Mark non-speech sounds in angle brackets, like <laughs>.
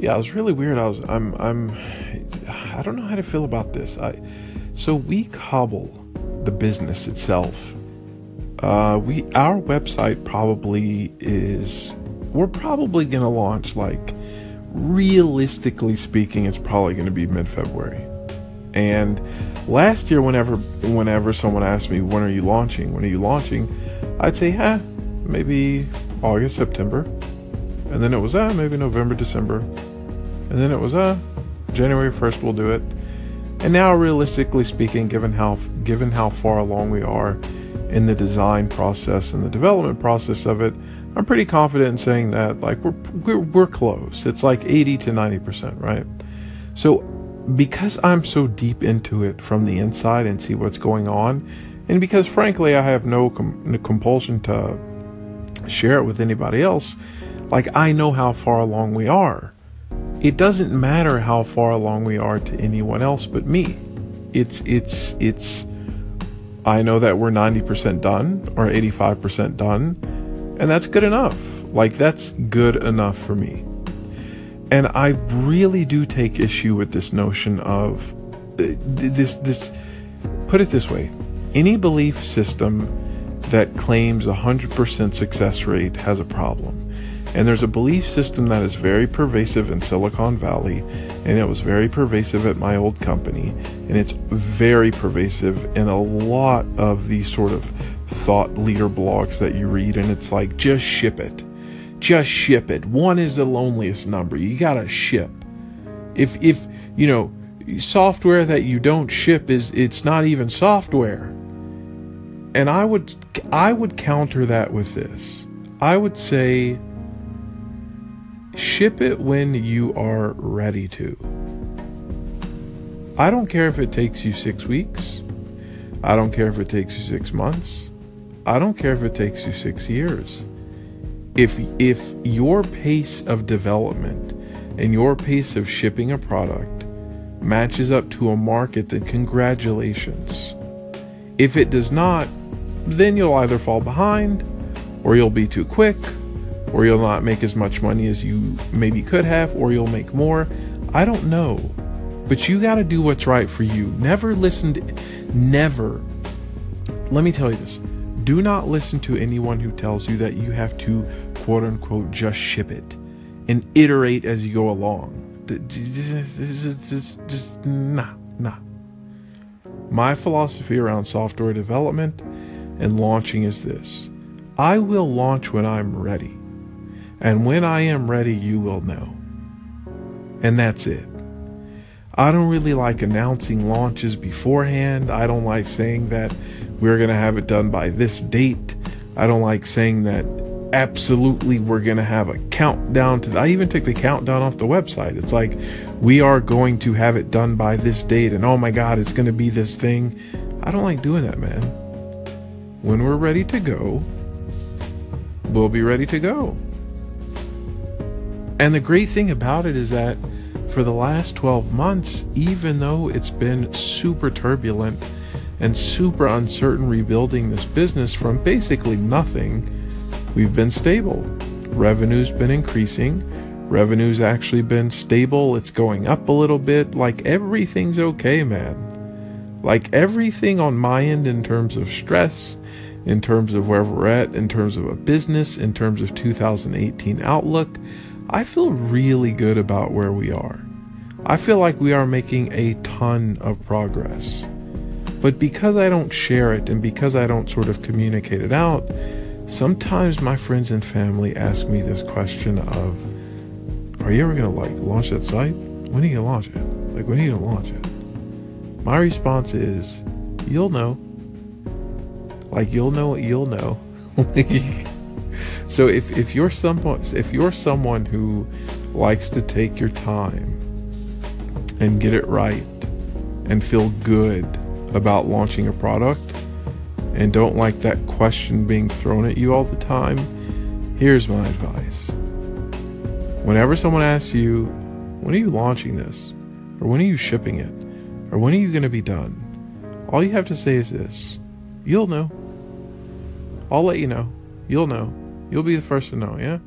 yeah, it was really weird. I was, I'm, I'm, I don't know how to feel about this. I, so we cobble the business itself. Uh, we, our website probably is, we're probably to launch like, realistically speaking, it's probably to be mid-February. And last year, whenever, whenever someone asked me, when are you launching? When are you launching? I'd say, huh, maybe August, September. And then it was, ah, maybe November, December. And then it was, ah, January 1st we'll do it. And now, realistically speaking, given how given how far along we are in the design process and the development process of it, I'm pretty confident in saying that like we're we're, we're close. It's like 80 to 90 percent, right? So because I'm so deep into it from the inside and see what's going on, and because frankly I have no, com- no compulsion to share it with anybody else, like I know how far along we are. It doesn't matter how far along we are to anyone else but me. It's it's it's I know that we're 90% done or 85% done, and that's good enough. Like that's good enough for me. And I really do take issue with this notion of uh, this this put it this way. Any belief system that claims a 100% success rate has a problem. And there's a belief system that is very pervasive in Silicon Valley, and it was very pervasive at my old company, and it's very pervasive in a lot of these sort of thought leader blogs that you read, and it's like, just ship it. Just ship it. One is the loneliest number. You gotta ship. If, if, you know, software that you don't ship is, it's not even software. And I would, I would counter that with this. I would say, Ship it when you are ready to. I don't care if it takes you six weeks. I don't care if it takes you six months. I don't care if it takes you six years. If, if your pace of development and your pace of shipping a product matches up to a market, then congratulations. If it does not, then you'll either fall behind or you'll be too quick or you'll not make as much money as you maybe could have, or you'll make more. I don't know. But you got to do what's right for you. Never listen to, never. Let me tell you this. Do not listen to anyone who tells you that you have to, quote unquote, just ship it and iterate as you go along. Just, just, just nah, nah. My philosophy around software development and launching is this I will launch when I'm ready. And when I am ready, you will know. And that's it. I don't really like announcing launches beforehand. I don't like saying that we're going to have it done by this date. I don't like saying that absolutely we're going to have a countdown to I even took the countdown off the website. It's like we are going to have it done by this date and oh my god, it's going to be this thing. I don't like doing that, man. When we're ready to go, we'll be ready to go. And the great thing about it is that for the last 12 months, even though it's been super turbulent and super uncertain rebuilding this business from basically nothing, we've been stable. Revenue's been increasing. Revenue's actually been stable. It's going up a little bit. Like everything's okay, man. Like everything on my end in terms of stress, in terms of where we're at, in terms of a business, in terms of 2018 outlook, I feel really good about where we are. I feel like we are making a ton of progress. But because I don't share it and because I don't sort of communicate it out, sometimes my friends and family ask me this question of, Are you ever going to like launch that site? When are you going to launch it? Like, when are you going to launch it? My response is, You'll know. Like, you'll know what you'll know. <laughs> So if, if you're someone if you're someone who likes to take your time and get it right and feel good about launching a product and don't like that question being thrown at you all the time, here's my advice. Whenever someone asks you, when are you launching this? Or when are you shipping it? Or when are you going to be done? All you have to say is this You'll know. I'll let you know. You'll know. You'll be the first to know, yeah?